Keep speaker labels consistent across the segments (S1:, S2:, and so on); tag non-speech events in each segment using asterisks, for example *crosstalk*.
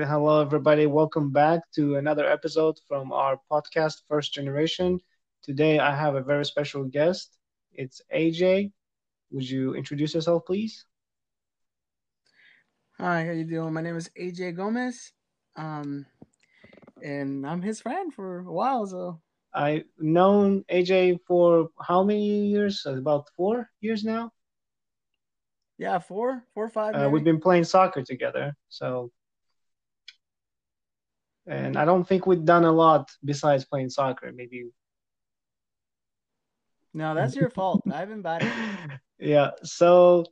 S1: right. Hello, everybody. Welcome back to another episode from our podcast, First Generation. Today, I have a very special guest. It's AJ. Would you introduce yourself, please?
S2: Hi, how are you doing? My name is AJ Gomez, um, and I'm his friend for a while. So
S1: I've known AJ for how many years? About four years now.
S2: Yeah, four, four or five.
S1: Uh, we've been playing soccer together, so and I don't think we've done a lot besides playing soccer. Maybe.
S2: No, that's your fault. I've been bad.
S1: yeah. So,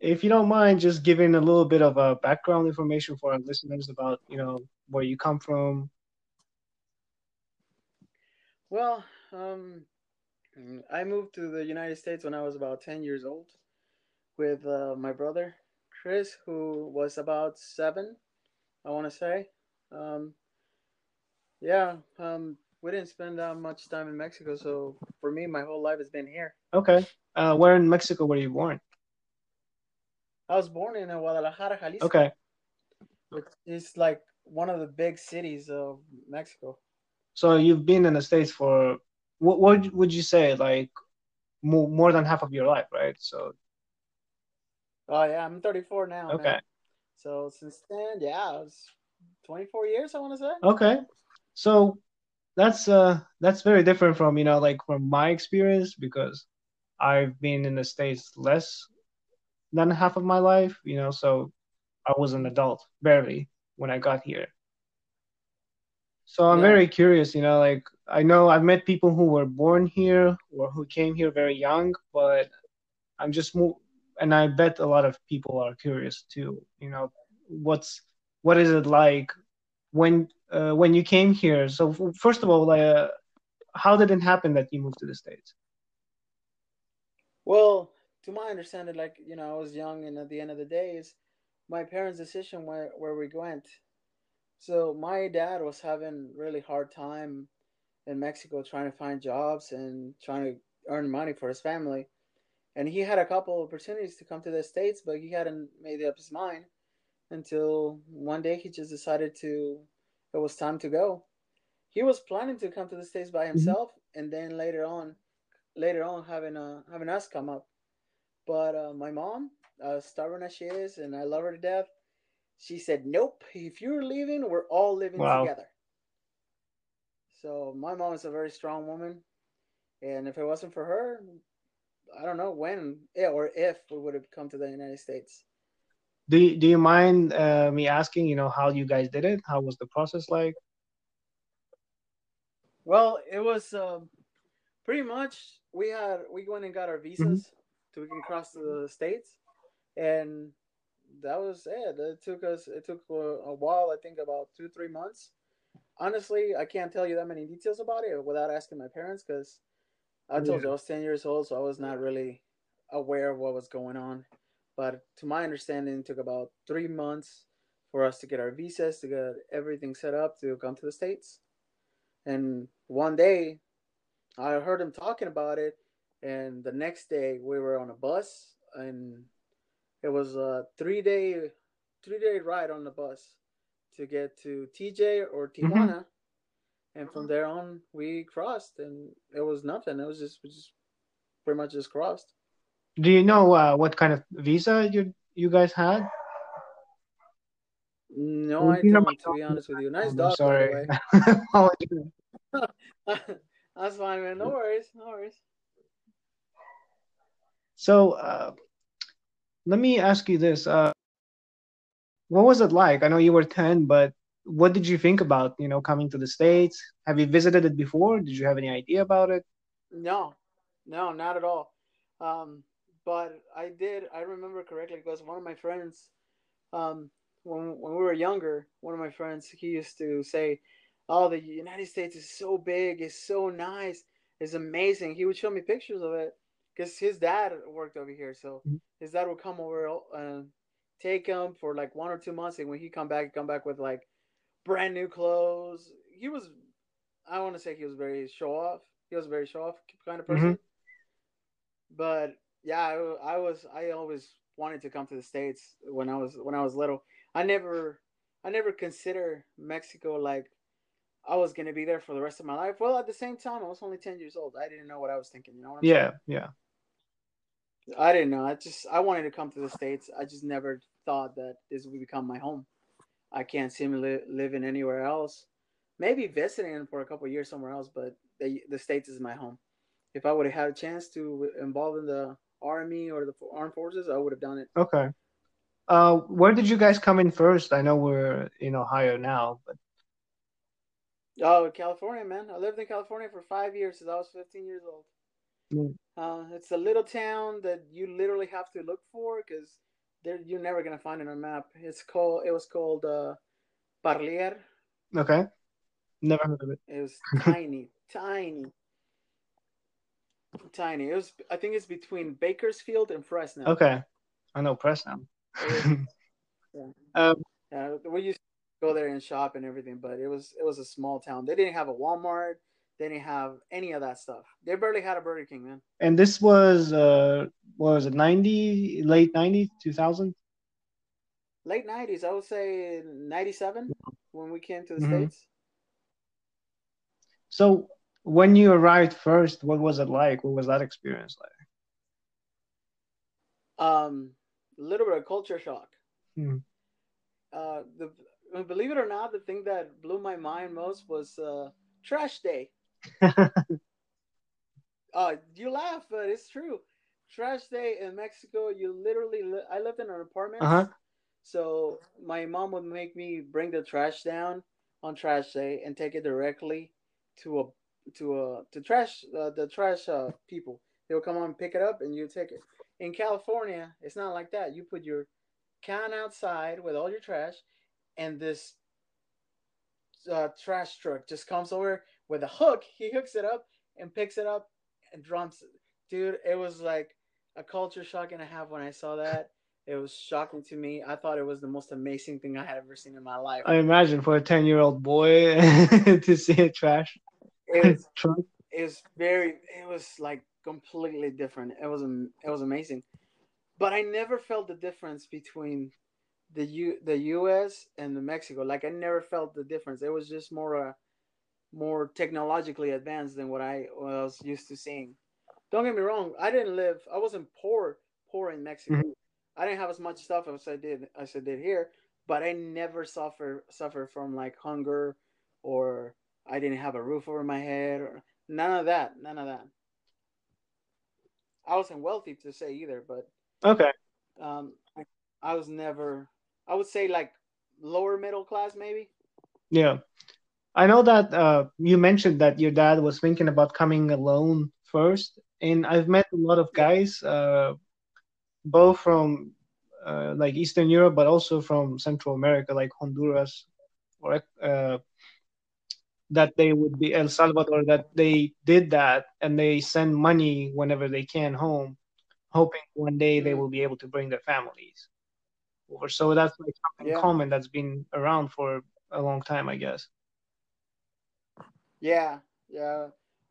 S1: if you don't mind, just giving a little bit of a background information for our listeners about you know where you come from.
S2: Well, um, I moved to the United States when I was about ten years old, with uh, my brother Chris, who was about seven. I want to say. Um, yeah, um, we didn't spend that much time in Mexico, so for me, my whole life has been here.
S1: Okay. Uh, where in Mexico were you born?
S2: I was born in Guadalajara, Jalisco.
S1: Okay.
S2: It's like one of the big cities of Mexico.
S1: So you've been in the states for what? What would you say, like more more than half of your life, right? So.
S2: Oh yeah, I'm 34 now.
S1: Okay.
S2: Man. So since then, yeah, it was 24 years. I want to say.
S1: Okay. So that's uh that's very different from you know like from my experience because I've been in the states less than half of my life, you know, so I was an adult barely when I got here. So I'm yeah. very curious, you know, like I know I've met people who were born here or who came here very young, but I'm just and I bet a lot of people are curious too, you know, what's what is it like when uh, when you came here. So first of all, uh, how did it happen that you moved to the states?
S2: Well, to my understanding, like you know, I was young, and at the end of the day, is my parents' decision where where we went. So my dad was having really hard time in Mexico trying to find jobs and trying to earn money for his family. And he had a couple opportunities to come to the States, but he hadn't made up his mind until one day he just decided to it was time to go. He was planning to come to the states by mm-hmm. himself, mm-hmm. and then later on, later on having uh having us come up. But uh, my mom, uh, stubborn as she is, and I love her to death, she said, "Nope. If you're leaving, we're all living wow. together." So my mom is a very strong woman, and if it wasn't for her, I don't know when or if we would have come to the United States
S1: do you, do you mind uh, me asking you know how you guys did it? How was the process like?
S2: Well it was um, pretty much we had we went and got our visas mm-hmm. so we can cross the states. And that was it. It took us it took a, a while i think about two three months. Honestly i can't tell you that many details about it without asking my parents because i told yeah. you i was 10 years old so i was not really aware of what was going on but to my understanding, it took about three months for us to get our visas, to get everything set up to come to the States. And one day, I heard him talking about it. And the next day, we were on a bus, and it was a three day, three day ride on the bus to get to TJ or mm-hmm. Tijuana. Mm-hmm. And from there on, we crossed, and it was nothing. It was just, just pretty much just crossed.
S1: Do you know uh, what kind of visa you you guys had?
S2: No, I don't. To be honest with you, nice dog.
S1: Sorry. *laughs* *laughs*
S2: That's fine, man. No worries. No worries.
S1: So, uh, let me ask you this: uh, What was it like? I know you were ten, but what did you think about you know coming to the states? Have you visited it before? Did you have any idea about it?
S2: No, no, not at all. Um, but I did. I remember correctly because one of my friends, um, when when we were younger, one of my friends he used to say, "Oh, the United States is so big, it's so nice, it's amazing." He would show me pictures of it because his dad worked over here, so mm-hmm. his dad would come over and take him for like one or two months, and when he come back, he'd come back with like brand new clothes. He was, I want to say, he was very show off. He was a very show off kind of mm-hmm. person. Mm-hmm. But yeah, I, I was I always wanted to come to the states when I was when I was little. I never I never consider Mexico like I was gonna be there for the rest of my life. Well, at the same time, I was only ten years old. I didn't know what I was thinking. You know what I'm
S1: yeah,
S2: saying?
S1: yeah.
S2: I didn't know. I just I wanted to come to the states. I just never thought that this would become my home. I can't see me li- living anywhere else. Maybe visiting for a couple years somewhere else, but the the states is my home. If I would have had a chance to involve in the army or the armed forces, I would have done it.
S1: Okay. Uh, where did you guys come in first? I know we're in Ohio now, but
S2: Oh, California, man! I lived in California for five years since I was 15 years old.
S1: Mm.
S2: Uh, it's a little town that you literally have to look for because you're never gonna find it on a map. It's called. It was called uh, Parlier.
S1: okay, never heard of it.
S2: It was tiny, tiny, tiny. It was. I think it's between Bakersfield and Fresno.
S1: Okay, I know Fresno.
S2: yeah. *laughs*
S1: Um,
S2: Yeah, we used to go there and shop and everything, but it was it was a small town. They didn't have a Walmart. They didn't have any of that stuff. They barely had a Burger King, man.
S1: and this was uh, what was it? Ninety, late ninety, two thousand.
S2: Late nineties, I would say ninety seven when we came to the
S1: Mhm.
S2: states.
S1: So when you arrived first, what was it like? What was that experience like?
S2: Um, a little bit of culture shock.
S1: Hmm.
S2: Uh, the believe it or not, the thing that blew my mind most was uh, trash day. *laughs* Uh, you laugh, but it's true. Trash day in Mexico, you literally. Li- I lived in an apartment,
S1: Uh huh.
S2: so my mom would make me bring the trash down on trash day and take it directly to a to a to trash uh, the trash uh, people. They will come on pick it up, and you take it. In California, it's not like that. You put your can outside with all your trash, and this uh, trash truck just comes over with a hook. He hooks it up and picks it up and drums it. Dude, it was like a culture shock and a half when I saw that. It was shocking to me. I thought it was the most amazing thing I had ever seen in my life.
S1: I imagine for a ten-year-old boy *laughs* to see a trash
S2: It was, it was very. It was like completely different. It was it was amazing, but I never felt the difference between the U the U.S. and the Mexico. Like I never felt the difference. It was just more uh, more technologically advanced than what I was used to seeing. Don't get me wrong. I didn't live. I wasn't poor poor in Mexico.
S1: Mhm.
S2: I didn't have as much stuff as I did as I did here. But I never suffer suffer from like hunger or I didn't have a roof over my head or none of that. None of that. I wasn't wealthy to say either, but
S1: Okay.
S2: um, I, I was never. I would say like lower middle class, maybe.
S1: Yeah. I know that uh, you mentioned that your dad was thinking about coming alone first, and I've met a lot of guys, uh, both from uh, like Eastern Europe, but also from Central America, like Honduras, or uh, that they would be El Salvador, that they did that and they send money whenever they can home, hoping one day they
S2: Mm.
S1: will be able to bring their families over. So that's like something
S2: Yeah.
S1: common that's been around for a long time, I guess.
S2: Yeah, yeah.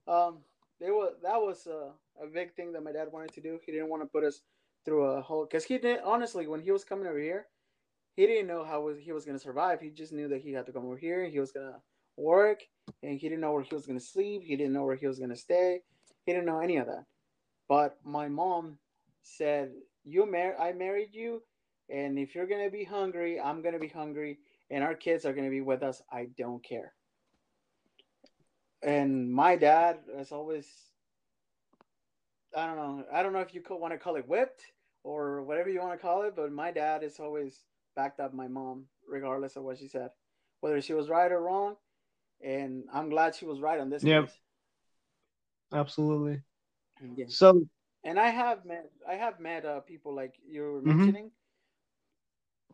S2: Um, they were that was a, a big thing that my dad wanted to do. He didn't want to put us through a whole because he didn't honestly when he was coming over here, he didn't know how was, he was gonna survive. He just knew that he had to come over here. He was gonna work, and he didn't know where he was gonna sleep. He didn't know where he was gonna stay. He didn't know any of that. But my mom said, "You mar- I married you, and if you're gonna be hungry, I'm gonna be hungry, and our kids are gonna be with us. I don't care." and my dad has always I don't know I don't know if you could want to call it whipped or whatever you want to call it, but my dad has always backed up my mom regardless of what she said, whether she was right or wrong. And I'm glad she was right on this
S1: Yep.
S2: case.
S1: Absolutely.
S2: Yeah.
S1: So,
S2: And I have met I have met uh, people like you were
S1: Mhm.
S2: mentioning,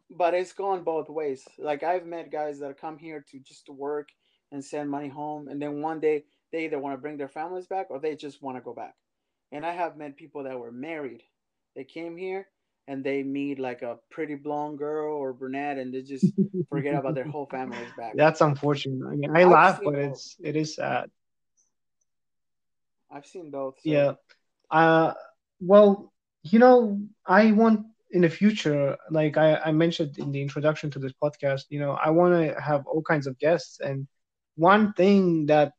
S2: but it's gone both ways. Like I've met guys that come here to just to work and send money home, and then one day they either want to bring their families back or they just want to go back. And I have met people that were married. They came here and they meet like a pretty blonde girl or brunette, and they just forget about their whole *laughs* family's back.
S1: that's unfortunate. I mean, I
S2: I've
S1: laugh, but
S2: both.
S1: it's it is sad.
S2: I've seen both. so-
S1: Yeah. Uh, well, you know, I want in the future, like I, I mentioned in the introduction to this podcast, you know, I want to have all kinds of guests. And one thing that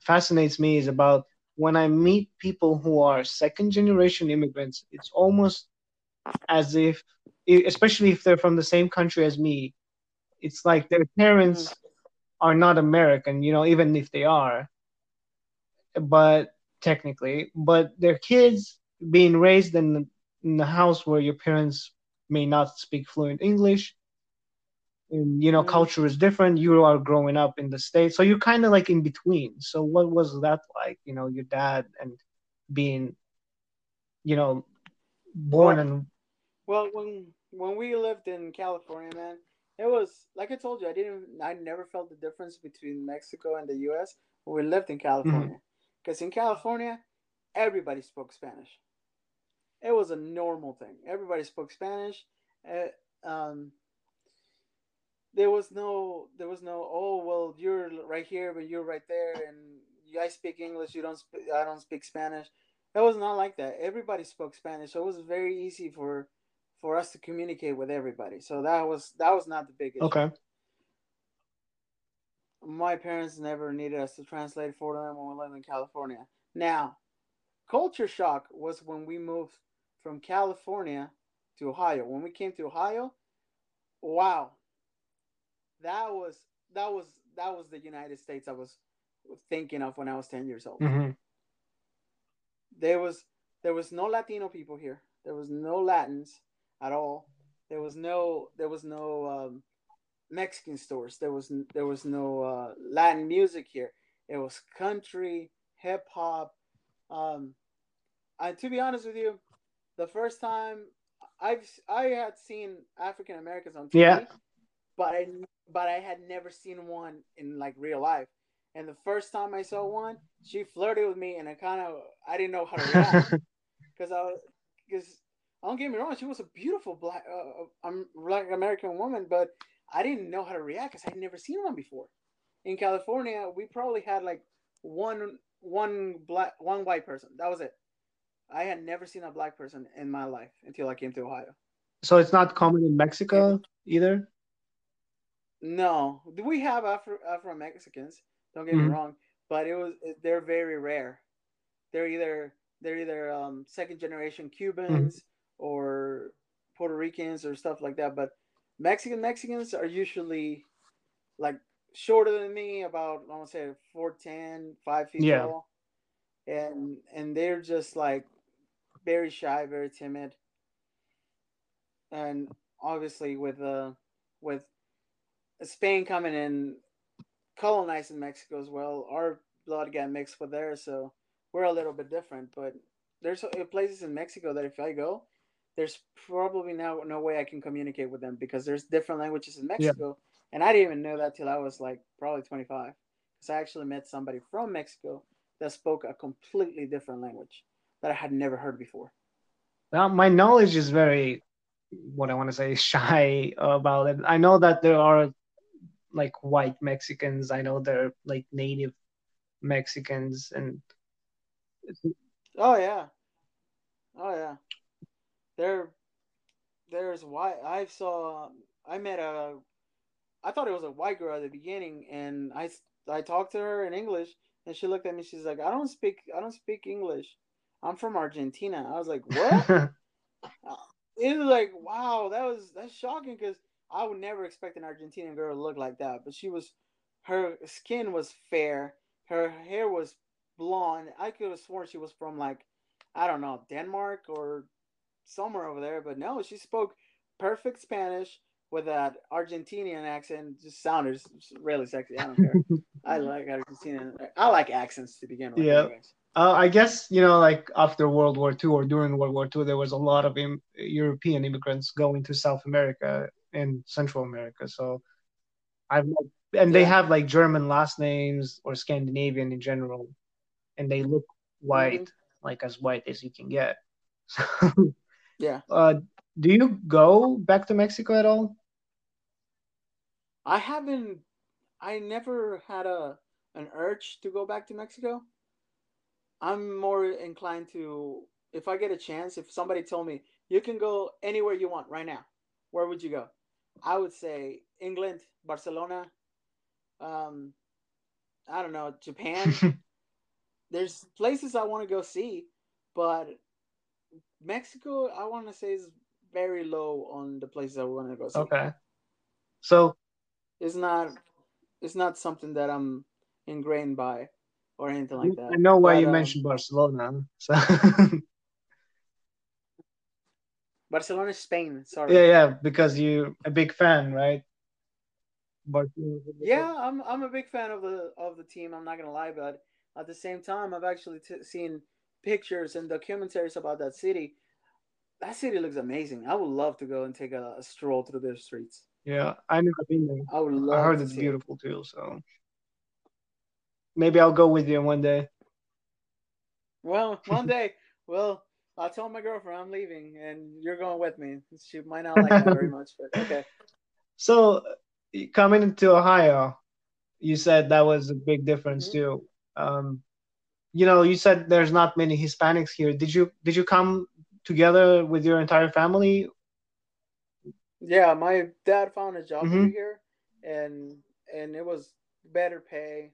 S1: fascinates me is about when I meet people who are second generation immigrants, it's almost as if, especially if they're from the same country as me, it's like their parents mm. are not American, you know, even if they are, but technically, but their kids being raised in, in the house where your parents may not speak fluent English. And, you know, mm. culture is different. You are growing up in the States. So you're kind of like in between. So what was that like? You know, your dad and being, you know, born
S2: well,
S1: and.
S2: Well, when when we lived in California, man, it was like I told you. I didn't. I never felt the difference between Mexico and the U.S. when we lived in California, because mm-hmm. in California, everybody spoke Spanish. It was a normal thing. Everybody spoke Spanish. Uh, um, there was no, there was no. Oh well, you're right here, but you're right there, and I speak English. You don't. Sp- I don't speak Spanish. It was not like that. Everybody spoke Spanish, so it was very easy for for us to communicate with everybody. So that was that was not the biggest.
S1: Okay.
S2: My parents never needed us to translate for them when we lived in California. Now, culture shock was when we moved from California to Ohio. When we came to Ohio, wow. That was that was that was the United States I was thinking of when I was 10 years old.
S1: Mm-hmm.
S2: There was there was no Latino people here. There was no Latins at all. There was no there was no um, Mexican stores. There was there was no uh, Latin music here. It was country, hip hop. Um, and to be honest with you, the first time I've I had seen African Americans on TV,
S1: yeah.
S2: but I but I had never seen one in like real life. And the first time I saw one, she flirted with me, and I kind of I didn't know how to *laughs* react because I was because don't get me wrong, she was a beautiful black, uh, um, black American woman, but I didn't know how to react because I'd never seen one before. In California, we probably had like one one black one white person. That was it. I had never seen a black person in my life until I came to Ohio.
S1: So it's not common in Mexico either.
S2: No, Do we have Afro Afro Mexicans. Don't get mm-hmm. me wrong, but it was they're very rare. They're either they're either um, second generation Cubans. Mm-hmm or Puerto Ricans or stuff like that. But Mexican Mexicans are usually like shorter than me, about I want to say 4'10", 5 feet yeah. tall. And and they're just like very shy, very timid. And obviously with uh with Spain coming in colonizing Mexico as well, our blood got mixed with theirs, so we're a little bit different. But there's uh, places in Mexico that if I go, there's probably now no way I can communicate with them because there's different languages in Mexico, yeah. and I didn't even know that till I was like probably 25, because I actually met somebody from Mexico that spoke a completely different language that I had never heard before.
S1: Now, my knowledge is very, what I want to say, *laughs* shy about it. I know that there are like white Mexicans. I know they're like native Mexicans and.
S2: Oh yeah, oh yeah there there's why I saw I met a I thought it was a white girl at the beginning and I I talked to her in English and she looked at me she's like I don't speak I don't speak English I'm from Argentina I was like what *laughs* it was like wow that was that's shocking because I would never expect an Argentinian girl to look like that but she was her skin was fair her hair was blonde I could have sworn she was from like I don't know Denmark or somewhere over there. But no, she spoke perfect Spanish with that Argentinian accent. Just sounded really sexy. I don't care. I *laughs* like Argentinian. I like accents to begin with.
S1: Yeah. Uh, I guess you know, like after World War II or during World War II, there was a lot of Im- European immigrants going to South America and Central America. So I've and they have like German last names or Scandinavian in general, and they look white, mm-hmm. like as white as you can get. *laughs*
S2: Yeah.
S1: Uh, do you go back to Mexico at all?
S2: I haven't. I never had a an urge to go back to Mexico. I'm more inclined to if I get a chance. If somebody told me, you can go anywhere you want right now. Where would you go? I would say England, Barcelona. Um, I don't know, Japan. *laughs* There's places I want to go see, but Mexico, I want to say is very low on the places I want to go see.
S1: Okay. So
S2: it's not it's not something that I'm ingrained by or anything like that.
S1: I know why
S2: But,
S1: you
S2: um,
S1: mentioned Barcelona. So *laughs*
S2: Barcelona, Spain. Sorry.
S1: yeah, yeah, because you're a big fan, right? Barcelona.
S2: Yeah, I'm I'm a big fan of the of the team. I'm not gonna lie, but at the same time, I've actually t- seen pictures and documentaries about that city. That city looks amazing. I would love to go and take a, a stroll through their streets.
S1: Yeah, I never been there.
S2: I would love.
S1: I heard it's
S2: see it.
S1: beautiful too. So maybe I'll go with you one day.
S2: Well, one day, well, I'll tell my girlfriend I'm leaving, and you're going with me. She might not like that very *laughs* much, but okay.
S1: So coming into Ohio, you said that was a big difference
S2: Mhm.
S1: too. Um, you know, you said there's not many Hispanics here. Did you did you come together with your entire family?
S2: Yeah, my dad found a job
S1: Mhm.
S2: over here, and and it was better pay.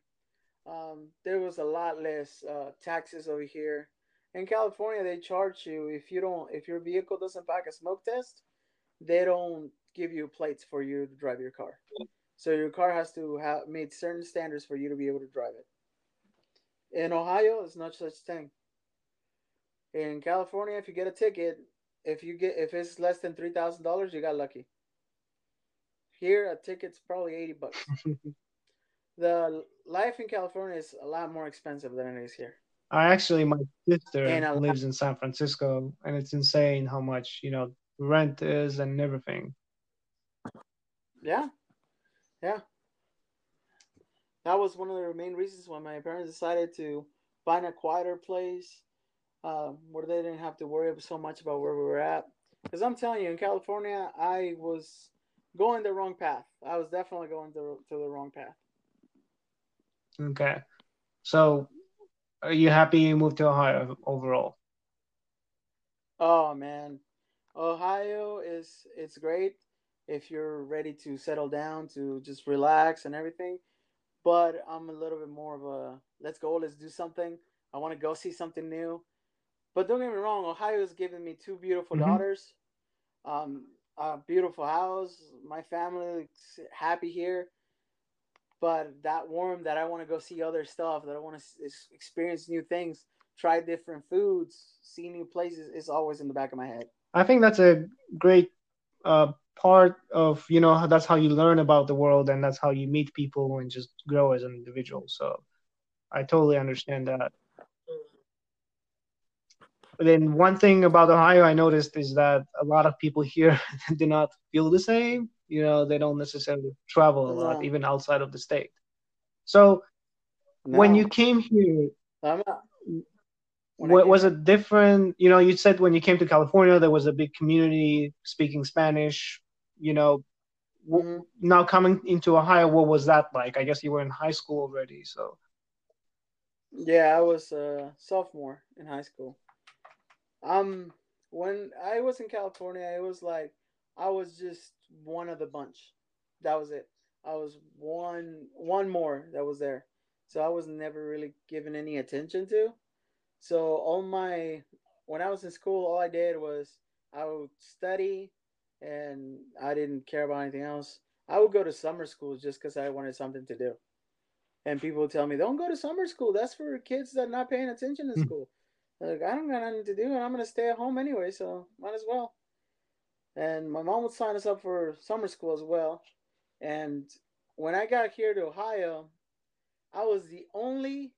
S2: Um, there was a lot less uh, taxes over here. In California, they charge you if you don't if your vehicle doesn't pass a smoke test, they don't give you plates for you to drive your car. So your car has to have meet certain standards for you to be able to drive it. In Ohio, it's not such thing. In California, if you get a ticket, if you get if it's less than three thousand dollars, you got lucky. Here, a ticket's probably eighty bucks. *laughs* the life in California is a lot more expensive than it is here.
S1: I actually, my sister
S2: And
S1: lives in San Francisco, and it's insane how much you know rent is and everything.
S2: Yeah, yeah. That was one of the main reasons why my parents decided to find a quieter place um, where they didn't have to worry so much about where we were at. Because I'm telling you, in California, I was going the wrong path. I was definitely going to, to the wrong path.
S1: Okay, so are you happy you moved to Ohio overall?
S2: Oh man, Ohio is it's great if you're ready to settle down to just relax and everything. But I'm a little bit more of a let's go, let's do something. I want to go see something new. But don't get me wrong, Ohio has given me two beautiful
S1: Mhm.
S2: daughters, um, a beautiful house. My family is happy here. But that warm that I want to go see other stuff, that I want to experience new things, try different foods, see new places is always in the back of my head.
S1: I think that's a great uh, part of you know that's how you learn about the world and that's how you meet people and just grow as an individual. So I totally understand that. But then one thing about Ohio I noticed is that a lot of people here *laughs* do not feel the same. You know, they don't necessarily travel a lot,
S2: No.
S1: even outside of the state. So when you came here, what was it different? You know, you said when you came to California, there was a big community speaking Spanish. You know,
S2: Mhm.
S1: now coming into Ohio, what was that like? I guess you were in high school already, so
S2: Yeah, I was a sophomore in high school. Um, when I was in California, it was like I was just one of the bunch. That was it. I was one one more that was there. So I was never really given any attention to. So all my when I was in school, all I did was I would study, and I didn't care about anything else. I would go to summer school just because I wanted something to do. And people would tell me, "Don't go to summer school. That's for kids that are not paying attention in
S1: Hmm.
S2: school." Like I don't got nothing to do, and I'm gonna stay at home anyway, so might as well. And my mom would sign us up for summer school as well. And when I got here to Ohio, I was the only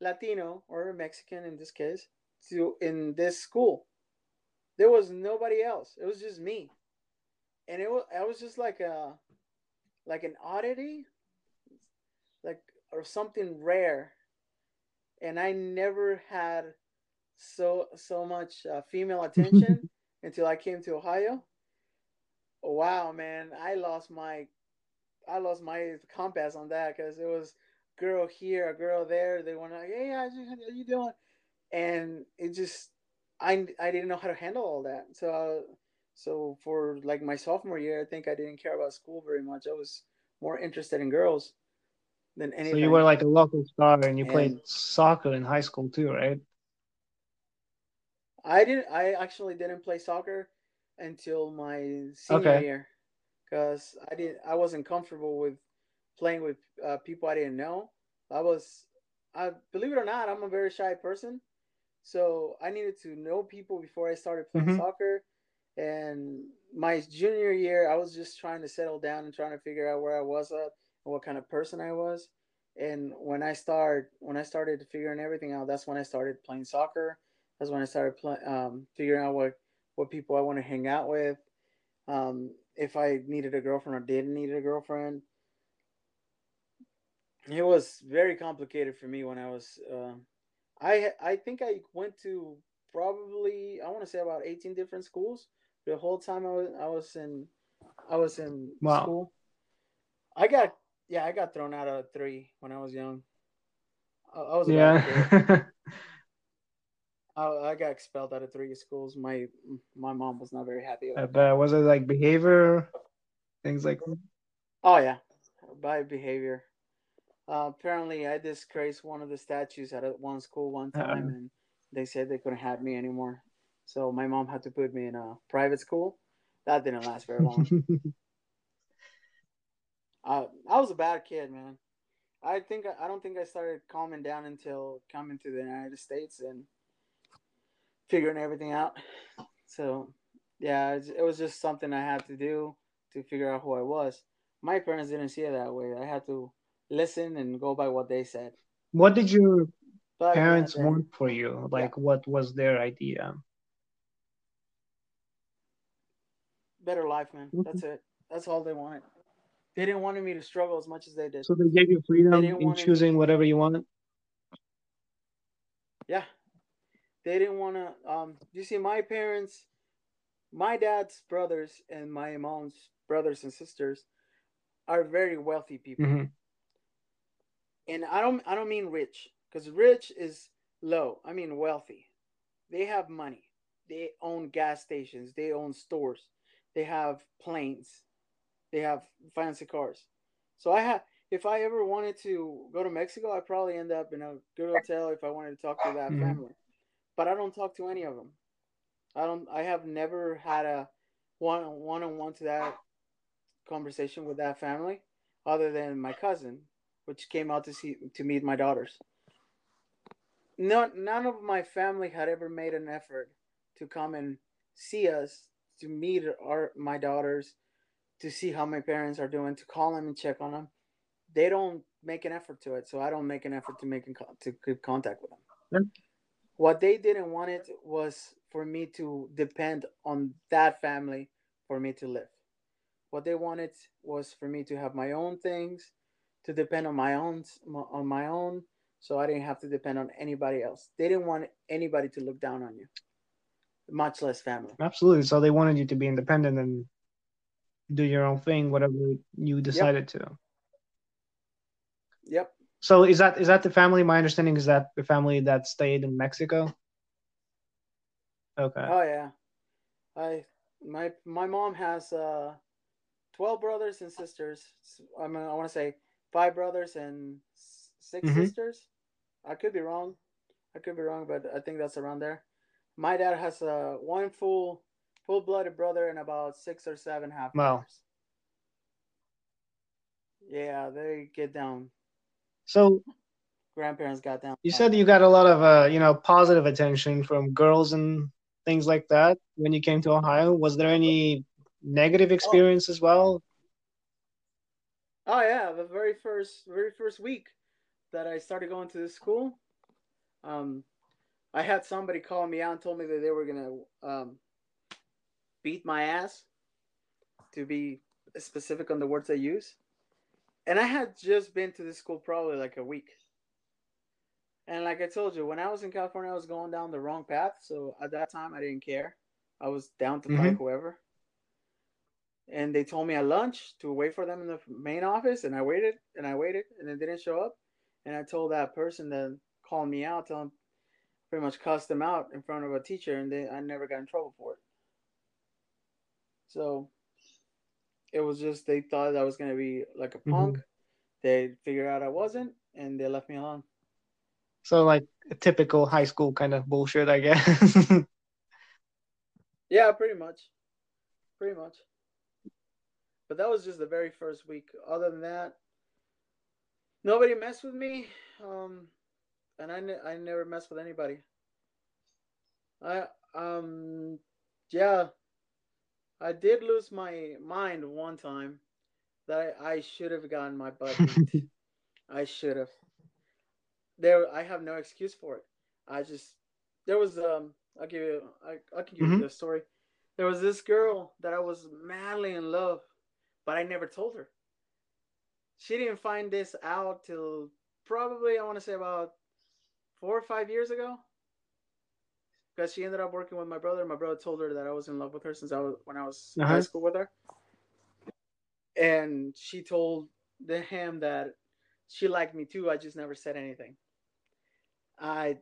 S2: Latino or Mexican in this case to in this school. There was nobody else. It was just me, and it was I was just like a like an oddity, like or something rare. And I never had so so much uh, female attention *laughs* until I came to Ohio. Wow, man, I lost my I lost my compass on that because it was girl here, a girl there. They were like, "Hey, how you, how you doing?" And it just I I didn't know how to handle all that. So uh, so for like my sophomore year, I think I didn't care about school very much. I was more interested in girls than anything.
S1: So you were like a local star, and you and played soccer in high school too, right?
S2: I didn't. I actually didn't play soccer until my senior okay. year because I didn't. I wasn't comfortable with playing with uh, people I didn't know. I was. I believe it or not, I'm a very shy person, so I needed to know people before I started playing mm-hmm. soccer. And my junior year, I was just trying to settle down and trying to figure out where I was at and what kind of person I was. And when I start, when I started figuring everything out, that's when I started playing soccer. That's when I started play, um, figuring out what what people I want to hang out with. Um, if I needed a girlfriend or didn't need a girlfriend. It was very complicated for me when I was. Uh, I I think I went to probably I want to say about eighteen different schools the whole time I was I was in I was in wow. school. I got yeah I got thrown out of three when I was young. I, I was yeah. *laughs* I, I got expelled out of three schools. My my mom was not very happy.
S1: About but was it like behavior, things like?
S2: Oh yeah, by behavior. Uh, apparently, I disgraced one of the statues at one school one time, uh-uh. and they said they couldn't have me anymore. So my mom had to put me in a private school. That didn't last very long. *laughs* uh, I was a bad kid, man. I think I don't think I started calming down until coming to the United States and figuring everything out. So, yeah, it was just something I had to do to figure out who I was. My parents didn't see it that way. I had to listen and go by what they said.
S1: What did your but, parents yeah, want for you? Like, yeah. what was their idea?
S2: Better life, man. Mm-hmm. That's it. That's all they wanted. They didn't want me to struggle as much as they did.
S1: So they gave you freedom in choosing me... whatever you want.
S2: Yeah, they didn't want to. Um, you see, my parents, my dad's brothers, and my mom's brothers and sisters are very wealthy people. Mm-hmm. And I don't, I don't mean rich, because rich is low. I mean wealthy. They have money. They own gas stations. They own stores. They have planes. They have fancy cars. So I have if I ever wanted to go to Mexico, I'd probably end up in a good hotel if I wanted to talk to that mm-hmm. family but I don't talk to any of them. I don't. I have never had a one one on one to that conversation with that family, other than my cousin, which came out to see to meet my daughters. None none of my family had ever made an effort to come and see us, to meet our my daughters, to see how my parents are doing, to call them and check on them. They don't make an effort to it, so I don't make an effort to make to keep contact with them. What they didn't want it was for me to depend on that family for me to live. What they wanted was for me to have my own things, to depend on my own on my own, so I didn't have to depend on anybody else. They didn't want anybody to look down on you, much less family.
S1: Absolutely. So they wanted you to be independent and do your own thing, whatever you decided yep. to.
S2: Yep.
S1: So is that is that the family? My understanding is that the family that stayed in Mexico. Okay.
S2: Oh yeah, I my my mom has uh, twelve brothers and sisters. I mean, I want to say five brothers and 6 mm-hmm. sisters. I could be wrong. I could be wrong, but I think that's around there. My dad has uh, one full full blooded brother and about six or seven half wow. Yeah, they get down
S1: so
S2: grandparents got down.
S1: You said you got a lot of uh, you know, positive attention from girls and things like that when you came to Ohio. Was there any negative experience oh. as well?
S2: Oh yeah, the very first very first week that I started going to this school, um, I had somebody call me out and told me that they were gonna um, beat my ass. To be specific on the words I use and I had just been to this school probably like a week. And like I told you, when I was in California, I was going down the wrong path. So at that time, I didn't care. I was down to mm-hmm. fight whoever. And they told me at lunch to wait for them in the main office, and I waited and I waited, and they didn't show up. And I told that person that called me out, tell him, pretty much cussed them out in front of a teacher, and they, I never got in trouble for it. So it was just they thought I was gonna be like a punk. Mm-hmm. They figured out I wasn't, and they left me alone.
S1: So like a typical high school kind of bullshit, I guess. *laughs*
S2: yeah, pretty much, pretty much. But that was just the very first week. Other than that, nobody messed with me. Um, and I, ne- I never mess with anybody. I um yeah, I did lose my mind one time that I, I should have gotten my butt *laughs* beat. I should have. There, I have no excuse for it. I just there was um I'll give you I I can give mm-hmm. you the story. There was this girl that I was madly in love, but I never told her. She didn't find this out till probably I want to say about four or five years ago because she ended up working with my brother. My brother told her that I was in love with her since I was when I was uh-huh. in high school with her, and she told the him that she liked me too. I just never said anything. I,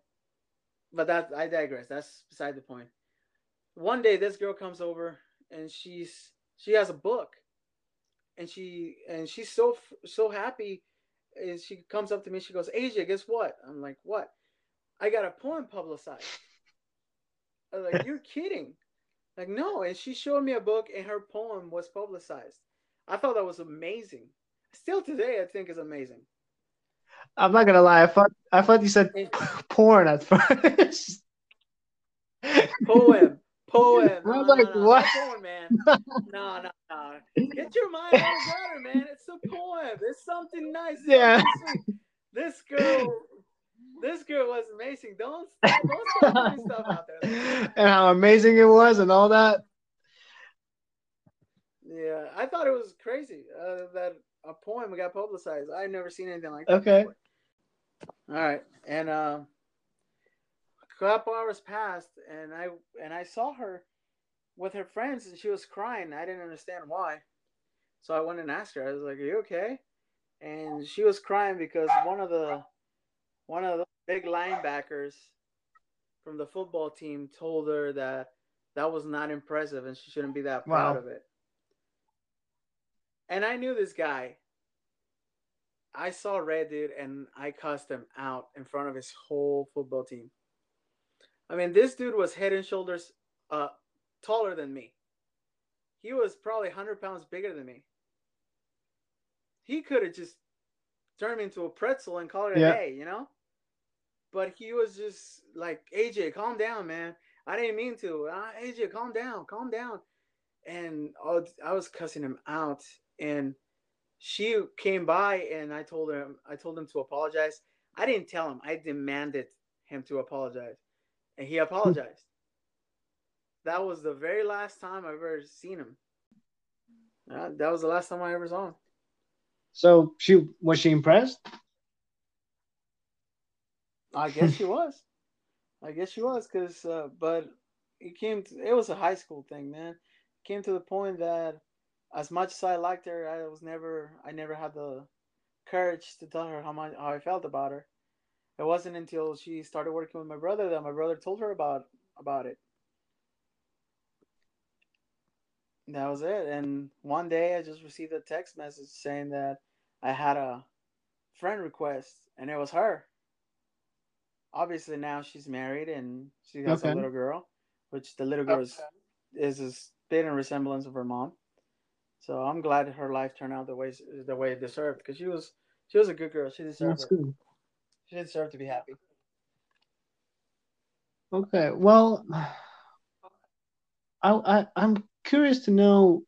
S2: but that I digress. That's beside the point. One day, this girl comes over and she's she has a book, and she and she's so so happy. And she comes up to me. She goes, "AJ, guess what?" I'm like, "What?" I got a poem publicized. I was like, you're kidding. Like, no. And she showed me a book and her poem was publicized. I thought that was amazing. Still today, I think is amazing.
S1: I'm not gonna lie. I thought I thought you said *laughs* porn at first.
S2: Poem, poem. I was no, like, no, what? Poem, man. no, no, no. Get your mind out of gutter, man. It's a poem. It's something nice.
S1: yeah.
S2: This girl was amazing. Don't *laughs* don't stuff out there.
S1: And how amazing it was, and all that.
S2: Yeah, I thought it was crazy uh, that a poem got publicized. I've never seen anything like that.
S1: Okay.
S2: Before. All right, and uh, a couple hours passed, and I and I saw her with her friends, and she was crying. I didn't understand why, so I went and asked her. I was like, "Are you okay?" And she was crying because one of the one of the big linebackers from the football team told her that that was not impressive and she shouldn't be that proud wow. of it. And I knew this guy. I saw Red Dude and I cussed him out in front of his whole football team. I mean, this dude was head and shoulders uh, taller than me. He was probably 100 pounds bigger than me. He could have just turned me into a pretzel and called it yeah. a day, you know? But he was just like, AJ, calm down, man. I didn't mean to. Uh, AJ, calm down, calm down. And I was cussing him out, and she came by, and I told him, I told him to apologize. I didn't tell him. I demanded him to apologize, and he apologized. that was the very last time I've ever seen him. Uh, that was the last time I ever saw him.
S1: So she was she impressed?
S2: I guess she was. I guess she was, cause uh, but it came. To, it was a high school thing, man. It came to the point that as much as I liked her, I was never. I never had the courage to tell her how much how I felt about her. It wasn't until she started working with my brother that my brother told her about about it. That was it. And one day I just received a text message saying that I had a friend request and it was her obviously now she's married and she has okay. a little girl, which the little girl okay. is, is a spit and resemblance of her mom. So I'm glad her life turned out the way the way it deserved because she was she was a good girl. She deserved That's. Good. She deserved to be happy.
S1: Okay, well, I, I I'm curious to know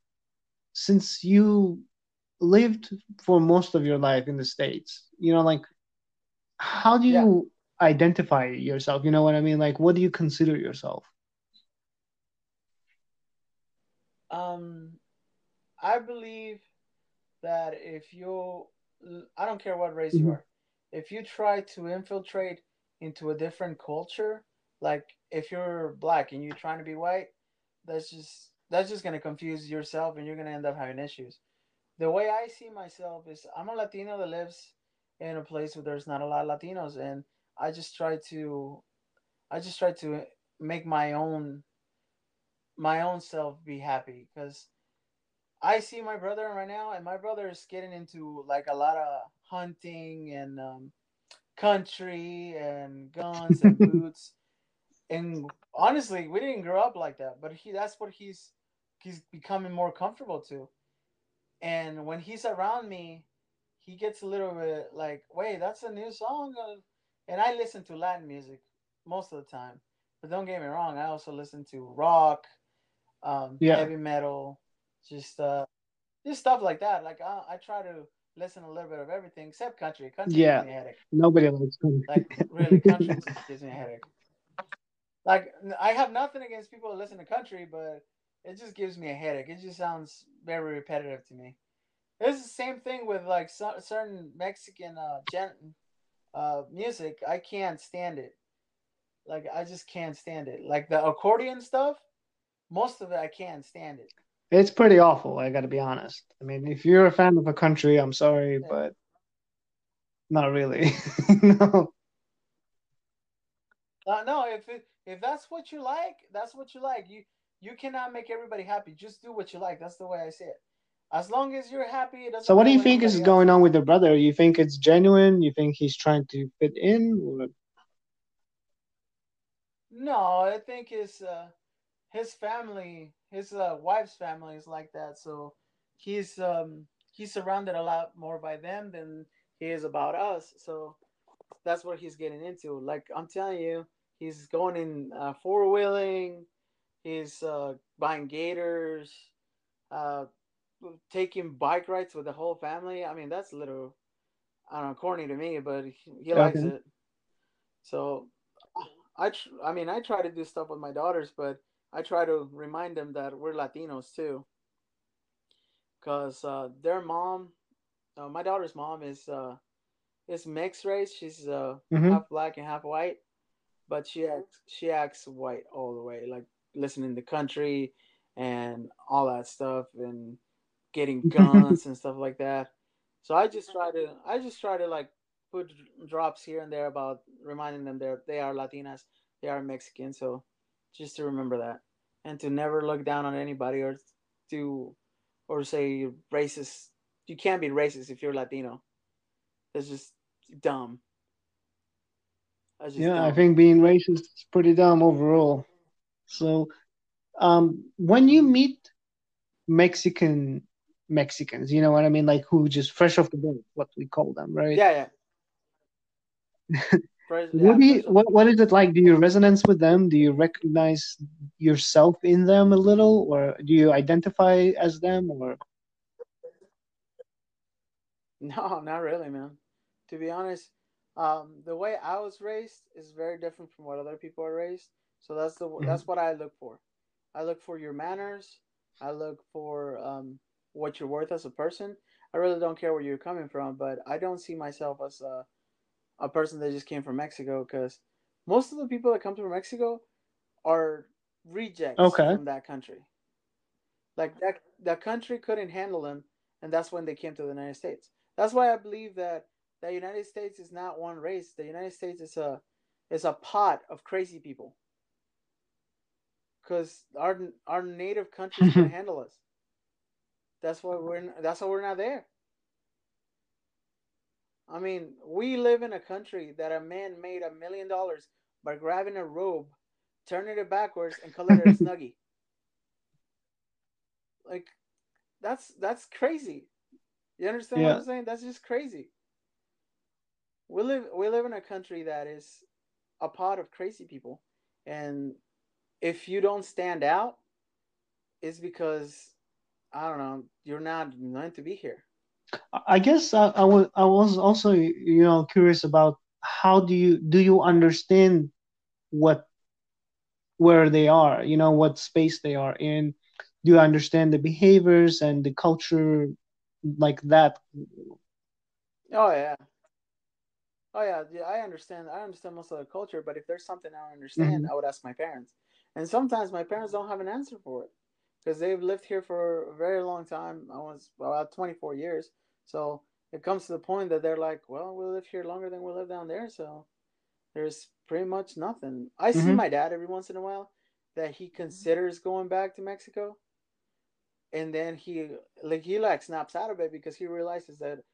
S1: since you lived for most of your life in the states, you know, like how do you identify yourself you know what i mean? Like what do you consider yourself?
S2: Um i believe that if you i don't care what race mm-hmm. you are if you try to infiltrate into a different culture like if you're black and you're trying to be white that's just that's just going to confuse yourself and you're going to end up having issues. The way i see myself is i'm a latino that lives in a place where there's not a lot of latinos and I just try to I just try to make my own my own self be happy because I see my brother right now, and my brother is getting into like a lot of hunting and um, country and guns and *laughs* boots. And honestly, we didn't grow up like that, but he that's what he's he's becoming more comfortable to. And when he's around me, he gets a little bit like, "Wait, that's a new song," and I listen to Latin music most of the time. But don't get me wrong, I also listen to rock, um, yeah. heavy metal, just uh, just stuff like that. Like I, I try to listen a little bit of everything except country. Country
S1: yeah.
S2: gives me a headache.
S1: Nobody likes country.
S2: Like really, country *laughs* gives me a headache. Like I have nothing against people who listen to country, but it just gives me a headache. It just sounds very repetitive to me. It's the same thing with like so, certain Mexican uh, gen, uh, music. I can't stand it. Like I just can't stand it. Like the accordion stuff, most of it I can't stand it.
S1: It's pretty awful. I got to be honest. I mean, if you're a fan of a country, I'm sorry, but not really. *laughs* no.
S2: Uh, no, if it, if that's what you like, that's what you like. You you cannot make everybody happy. Just do what you like. That's the way I see it. As long as you're happy, it doesn't.
S1: So, what do you think is else. going on with your brother? You think it's genuine? You think he's trying to fit in? Or...
S2: No, I think his uh, his family, his uh, wife's family is like that. So he's um, he's surrounded a lot more by them than he is about us. So that's what he's getting into. Like I'm telling you, he's going in uh, four wheeling. He's uh, buying gators, uh, taking bike rides with the whole family. I mean, that's a little, I don't know, corny to me, but he, he okay. likes it. So I, tr- I mean, I try to do stuff with my daughters, but I try to remind them that we're Latinos too. Cause uh, their mom, uh, my daughter's mom is uh, is mixed race. She's uh, mm-hmm. half black and half white, but she acts she acts white all the way, like listening to country and all that stuff, and getting *laughs* guns and stuff like that. So I just try to I just try to like put drops here and there about reminding them they're they are Latinas, they are Mexican. So just to remember that and to never look down on anybody or to or say racist. You can't be racist if you're Latino. That's just dumb.
S1: That's just yeah, dumb. I think being racist is pretty dumb overall. So, um, when you meet Mexican Mexicans, you know what I mean, like who just fresh off the boat, what we call them, right?
S2: Yeah, yeah.
S1: what do you, what, what is it like? Do you resonance with them? Do you recognize yourself in them a little, or do you identify as them, or? *laughs*
S2: No, not really, man. To be honest, um, the way I was raised is very different from what other people are raised. So that's the mm-hmm. that's what I look for. I look for your manners. I look for um, what you're worth as a person. I really don't care where you're coming from, but I don't see myself as a a person that just came from Mexico because most of the people that come from Mexico are rejects okay. from that country. Like that that country couldn't handle them, and that's when they came to the United States. That's why I believe that the United States is not one race. The United States is a is a pot of crazy people. Because our our native countries *laughs* can handle us. That's why we're that's why we're not there. I mean, we live in a country that a man made a million dollars by grabbing a robe, turning it backwards, and calling it a *laughs* snuggie. Like, that's that's crazy. You understand yeah. what I'm saying? That's just crazy. We live we live in a country that is a pot of crazy people, and if you don't stand out, it's because I don't know. You're not meant to be here.
S1: I guess I, I was I was also you know curious about how do you do you understand what where they are you know what space they are in? Do you understand the behaviors and the culture like that?
S2: Oh yeah. Oh yeah, yeah i understand i understand most of the culture but if there's something i don't understand mm-hmm. i would ask my parents. And sometimes my parents don't have an answer for it because they've lived here for a very long time. I was about 24 years. So it comes to the point that they're like, well, we live here longer than we live down there. So there's pretty much nothing. I see
S1: Mhm.
S2: my dad every once in a while that he considers going back to Mexico, and then he like he like snaps out of it because he realizes that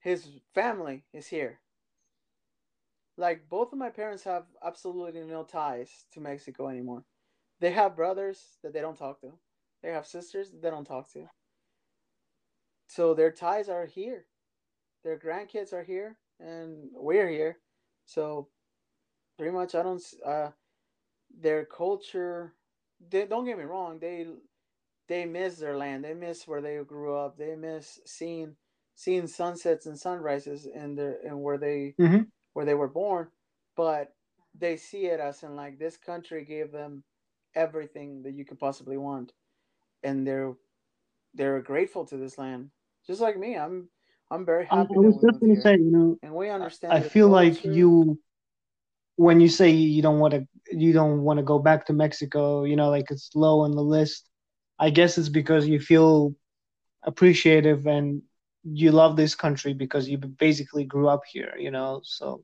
S2: his family is here. Like both of my parents have absolutely no ties to Mexico anymore. They have brothers that they don't talk to. They have sisters that they don't talk to. So their ties are here. Their grandkids are here, and we're here. So pretty much, I don't. Uh, their culture. They don't get me wrong. They they miss their land. They miss where they grew up. They miss seeing seeing sunsets and sunrises in their and where they
S1: Mhm.
S2: where they were born. But they see it as in like this country gave them everything that you could possibly want, and they're they're grateful to this land. Just like me, I'm I'm very
S1: I, I
S2: happy
S1: was just gonna
S2: here,
S1: say, you know,
S2: and we understand.
S1: I feel like you when you say you don't want to you don't want to go back to Mexico, you know, like it's low on the list. I guess it's because you feel appreciative and you love this country because you basically grew up here, you know. So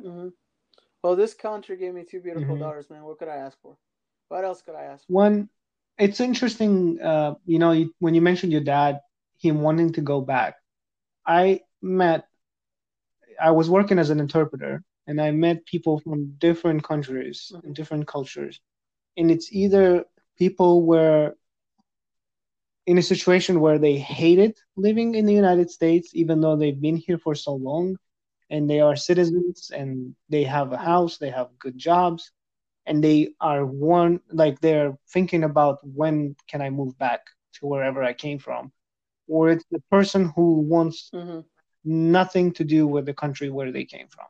S2: hmm Well, this country gave me two beautiful
S1: Mhm.
S2: daughters, man. What could I ask for? What else could I ask
S1: one, it's interesting, uh, you know, you, when you mentioned your dad, him wanting to go back. I met, I was working as an interpreter, and I met people from different countries and
S2: Mhm.
S1: different cultures, and it's either people were in a situation where they hated living in the United States, even though they've been here for so long, and they are citizens and they have a house, they have good jobs, and they are one like they're thinking about when can I move back to wherever I came from, or it's the person who wants
S2: hmm
S1: nothing to do with the country where they came from.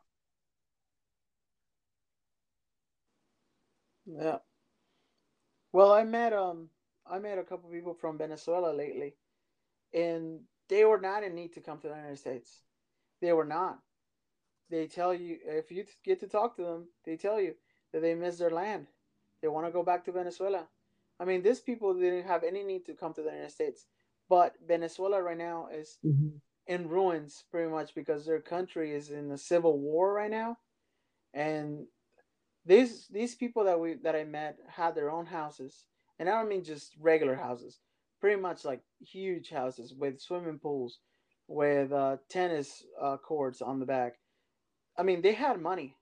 S2: Yeah. Well, I met um I met a couple people from Venezuela lately, and they were not in need to come to the United States. They were not. They tell you if you get to talk to them, they tell you that they miss their land. They want to go back to Venezuela. I mean, these people didn't have any need to come to the United States, but Venezuela right now is
S1: Mhm.
S2: in ruins pretty much because their country is in a civil war right now, and these these people that we that I met had their own houses, and I don't mean just regular houses, pretty much like huge houses with swimming pools, with uh, tennis uh, courts on the back. I mean, they had money,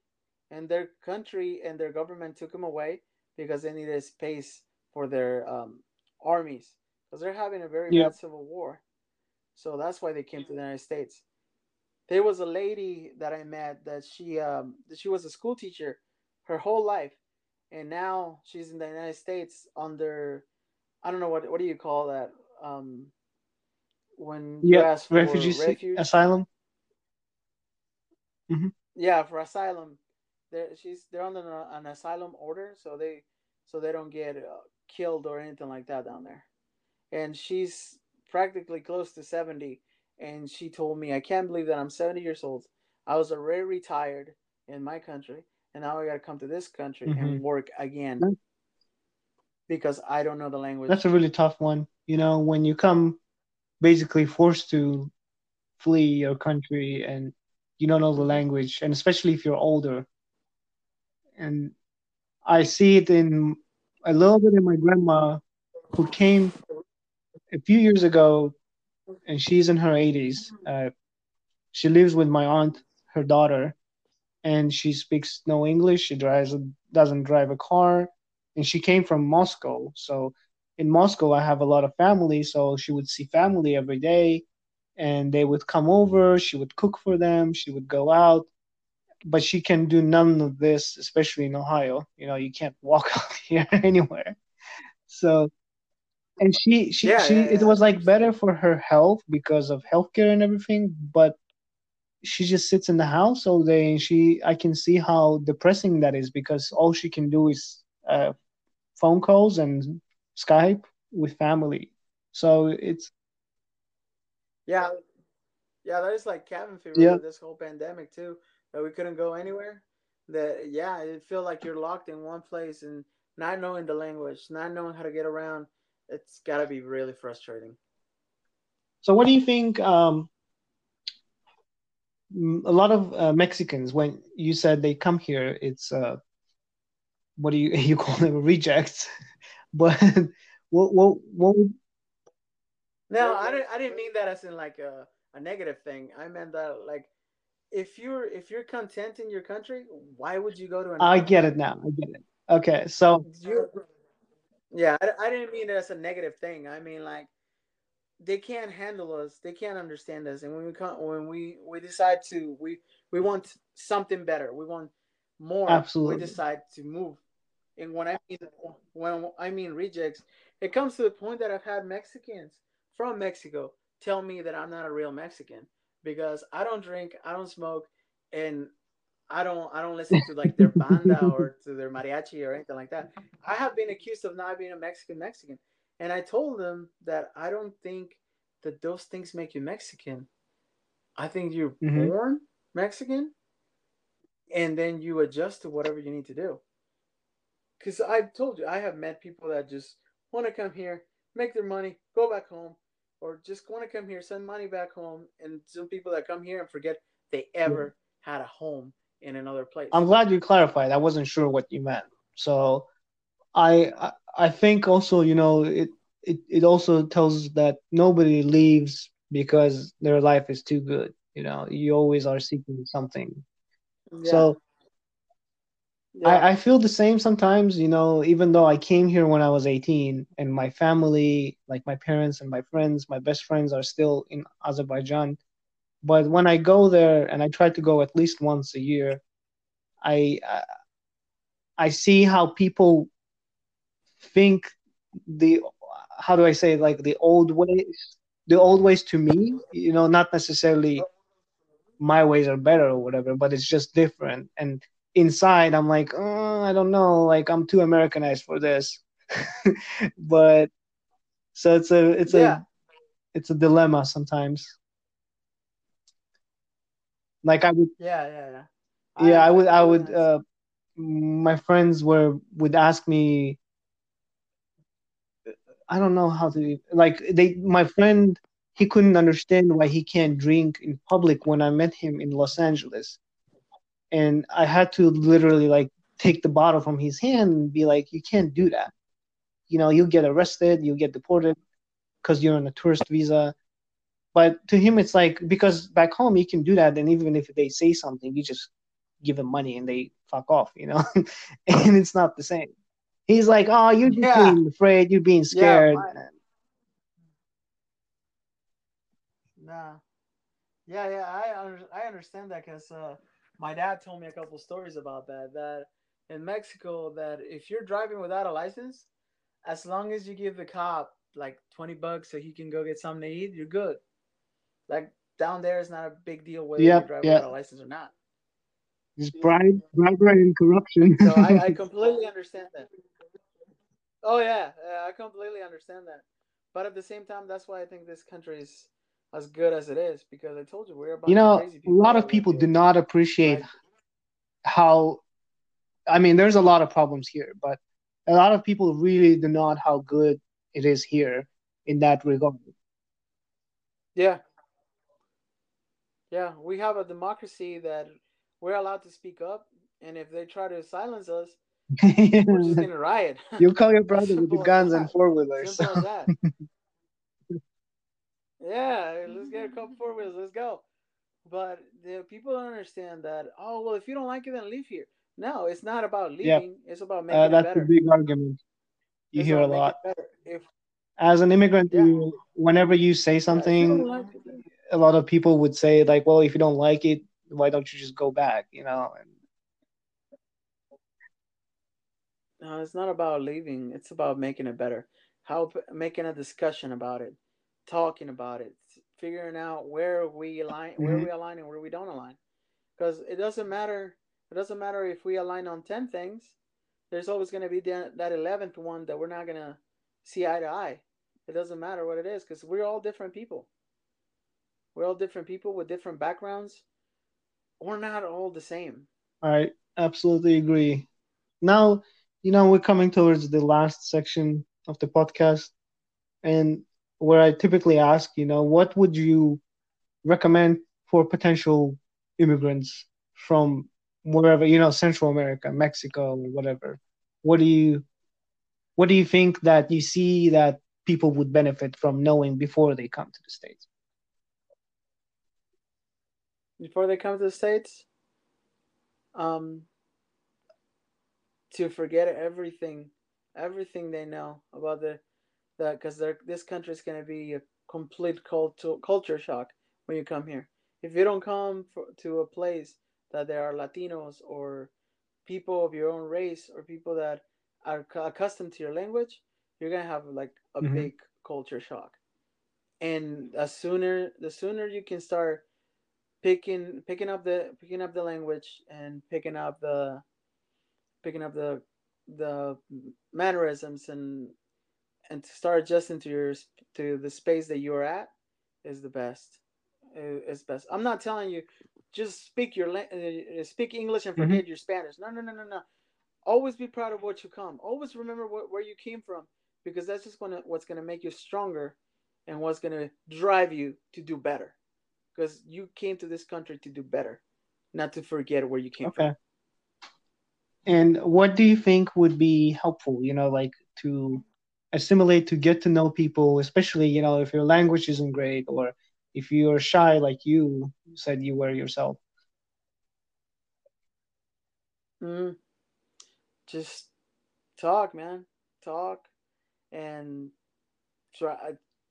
S2: and their country and their government took them away because they needed space for their um, armies because they're having a very bad civil war. So that's why they came to the United States. There was a lady that I met that she um, she was a school teacher her whole life, and now she's in the United States under I don't know what what do you call that um, when you
S1: Yeah,
S2: ask for
S1: refugee
S2: refuge
S1: asylum. hmm
S2: yeah for asylum they're she's they're under an asylum order so they so they don't get uh, killed or anything like that down there and she's practically close to 70 and she told me i can't believe that i'm 70 years old i was already retired in my country and now i gotta come to this country
S1: hmm
S2: and work again because i don't know the language
S1: That's a really tough one. You know, when you come basically forced to flee your country and you don't know the language, and especially if you're older. And I see it in a little bit in my grandma who came a few years ago, and she's in her 80s. Uh, she lives with my aunt, her daughter, and she speaks no English. She drives doesn't drive a car, and she came from Moscow. So in Moscow, I have a lot of family, so she would see family every day, and they would come over. She would cook for them. She would go out, but she can do none of this, especially in Ohio. You know, you can't walk *laughs* out here anywhere. So and she she
S2: yeah
S1: she
S2: yeah
S1: it
S2: yeah
S1: was like better for her health because of healthcare and everything, but she just sits in the house all day and she I can see how depressing that is because all she can do is uh, phone calls and Skype with family. So it's
S2: yeah yeah that is like cabin fever
S1: yeah,
S2: this whole pandemic too that we couldn't go anywhere that yeah it feel like you're locked in one place and not knowing the language not knowing how to get around it's got to be really frustrating
S1: So what do you think um a lot of uh, Mexicans when you said they come here, it's uh, what do you *laughs* you call them rejects, *laughs* but what what what?
S2: No, I didn't. I didn't mean that as in like a, a negative thing. I meant that like if you're if you're content in your country, why would you go to?
S1: Another I get it now. I get it. Okay, so
S2: you, yeah, I, I didn't mean it as a negative thing. I mean like they can't handle us. They can't understand us. And when we come, when we we decide to we we want something better. We want more.
S1: Absolutely.
S2: We decide to move. And when I mean when I mean rejects, it comes to the point that I've had Mexicans from Mexico tell me that I'm not a real Mexican because I don't drink, I don't smoke, and I don't I don't listen to like their banda or *laughs* to their mariachi or anything like that. I have been accused of not being a Mexican Mexican. And I told them that I don't think that those things make you Mexican. I think you're mm-hmm. born Mexican and then you adjust to whatever you need to do. Because I've told you, I have met people that just want to come here, make their money, go back home, or just want to come here, send money back home. And some people that come here and forget they ever yeah. had a home in another place.
S1: I'm glad you clarified. I wasn't sure what you meant. So I I think also you know it it it also tells us that nobody leaves because their life is too good. You know, you always are seeking something. Yeah. So yeah. I, I feel the same sometimes, you know, even though I came here when I was 18 and my family, like my parents and my friends, my best friends are still in Azerbaijan. But when I go there and I try to go at least once a year, I uh, I see how people think the how do I say like the old ways the old ways to me you know not necessarily my ways are better or whatever but it's just different and inside I'm like oh, I don't know like I'm too Americanized for this *laughs* but so it's a it's yeah. a it's a dilemma sometimes like I would
S2: yeah yeah yeah
S1: yeah I, I would I would uh my friends were would ask me I don't know how to like they my friend he couldn't understand why he can't drink in public when I met him in Los Angeles. And I had to literally like take the bottle from his hand and be like, you can't do that. You know, you'll get arrested, you'll get deported because you're on a tourist visa. But to him, it's like because back home you can do that, and even if they say something, you just give them money and they fuck off, you know. *laughs* and it's not the same. He's like, oh, you're just yeah. being afraid, you're being scared. Yeah,
S2: nah. Yeah, yeah, I I understand that because uh, my dad told me a couple stories about that. That in Mexico, that if you're driving without a license, as long as you give the cop like twenty bucks so he can go get something to eat, you're good. Like down there, it's not a big deal whether yep, you drive yep. without a license or not.
S1: It's bribe, bribery, and corruption.
S2: so I, I *laughs* completely understand that. Oh yeah, yeah, I completely understand that. But at the same time, that's why I think this country is as good as it is because I told you we're
S1: about. You know, a lot of people do not appreciate how. I mean, there's a lot of problems here, but a lot of people really do not how good it is here in that regard.
S2: Yeah. Yeah, we have a democracy that we're allowed to speak up, and if they try to silence us, we're just *laughs* gonna riot.
S1: You call your brother *laughs* with the guns and four wheelers. *laughs* Simple as that.
S2: yeah, let's get a couple four wheels. Let's go. But the people don't understand that. Oh well, if you don't like it, then leave here. No, it's not about leaving. Yeah. It's about uh, making uh,
S1: that's
S2: it better.
S1: a big argument. You it's hear a lot. If, As an immigrant, yeah. you, whenever you say something, yeah, like a lot of people would say like, "Well, if you don't like it, why don't you just go back?" You know. And,
S2: No, it's not about leaving. It's about making it better. How making a discussion about it, talking about it, figuring out where we align, mm-hmm. where we align, and where we don't align. Because it doesn't matter. It doesn't matter if we align on ten things. There's always going to be that eleventh one that we're not going to see eye to eye. It doesn't matter what it is because we're all different people. We're all different people with different backgrounds. We're not all the same.
S1: I absolutely agree. Now you know, we're coming towards the last section of the podcast, and where I typically ask, you know, what would you recommend for potential immigrants from wherever you know Central America, Mexico, whatever. What do you what do you think that you see that people would benefit from knowing before they come to the states?
S2: Before they come to the states, um, to forget everything, everything they know about the that because this country is going to be a complete culture culture shock when you come here. If you don't come for, to a place that there are Latinos or people of your own race or people that are accustomed to your language, you're gonna have like a mm-hmm. big culture shock. And the sooner the sooner you can start picking picking up the picking up the language and picking up the picking up the the mannerisms and and to start adjusting to your to the space that you're at is the best is best. I'm not telling you just speak your uh, speak english and forget mm-hmm. your spanish. No no no no no. Always be proud of what you come. Always remember what, where you came from because that's just gonna what's gonna make you stronger and what's gonna drive you to do better because you came to this country to do better not to forget where you came okay. from
S1: and what do you think would be helpful you know like to assimilate to get to know people especially you know if your language isn't great or if you're shy like you said you were yourself.
S2: Mm, just talk man. Talk and try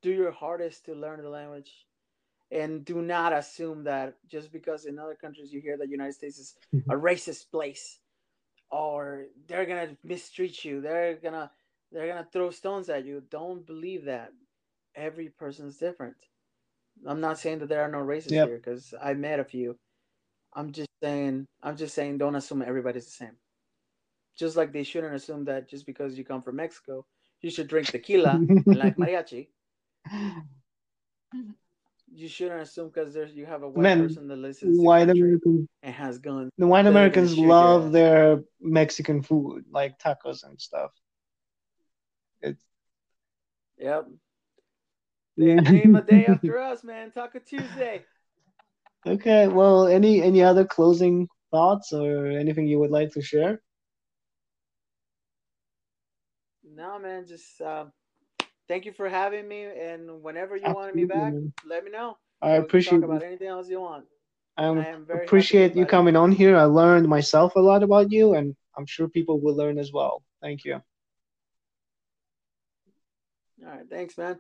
S2: do your hardest to learn the language. And do not assume that just because in other countries you hear that united states is a racist place or they're gonna mistreat you they're gonna they're gonna throw stones at you. Don't believe that. Every person's different. I'm not saying that there are no races yep. here because I met a few. I'm just saying I'm just saying don't assume everybody's the same. Just like they shouldn't assume that just because you come from Mexico, you should drink tequila and like *laughs* mariachi. You shouldn't assume because there's you have a white Man, person that listens white Americans and has guns.
S1: The white Americans love their Mexican food, like tacos and stuff. It's
S2: yep. *laughs* They came a day after us, man. Taco Tuesday.
S1: Okay. Well, any any other closing thoughts or anything you would like to share?
S2: No, man. Just uh, thank you for having me, and whenever you want me back, let me know.
S1: I appreciate
S2: about anything else you want.
S1: Um, I appreciate you coming on here. I learned myself a lot about you, and I'm sure people will learn as well. Thank you.
S2: All right. Thanks, man.